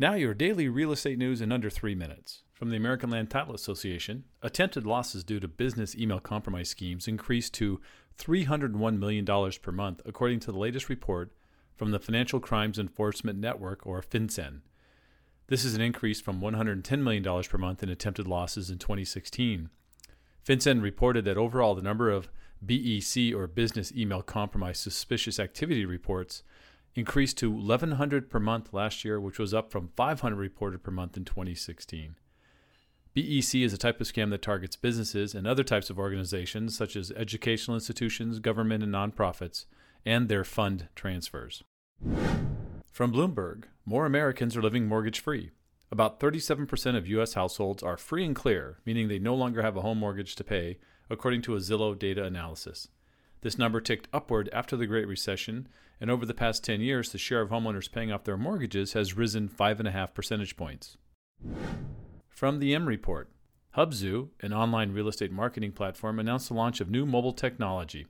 Now, your daily real estate news in under three minutes. From the American Land Title Association, attempted losses due to business email compromise schemes increased to $301 million per month, according to the latest report from the Financial Crimes Enforcement Network, or FinCEN. This is an increase from $110 million per month in attempted losses in 2016. FinCEN reported that overall the number of BEC, or Business Email Compromise Suspicious Activity reports, increased to 1,100 per month last year, which was up from 500 reported per month in 2016. BEC is a type of scam that targets businesses and other types of organizations, such as educational institutions, government, and nonprofits, and their fund transfers. From Bloomberg, more Americans are living mortgage free. About 37% of U.S. households are free and clear, meaning they no longer have a home mortgage to pay, according to a Zillow data analysis. This number ticked upward after the Great Recession, and over the past 10 years, the share of homeowners paying off their mortgages has risen 5.5 percentage points. From the M Report Hubzu, an online real estate marketing platform, announced the launch of new mobile technology.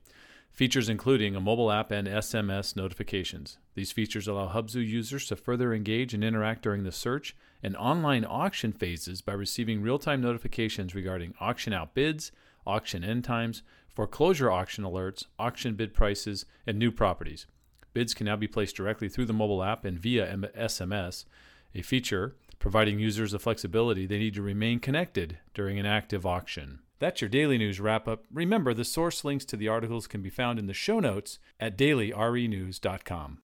Features including a mobile app and SMS notifications. These features allow Hubzu users to further engage and interact during the search and online auction phases by receiving real time notifications regarding auction out bids, auction end times, foreclosure auction alerts, auction bid prices, and new properties. Bids can now be placed directly through the mobile app and via SMS, a feature providing users the flexibility they need to remain connected during an active auction. That's your daily news wrap up. Remember, the source links to the articles can be found in the show notes at dailyrenews.com.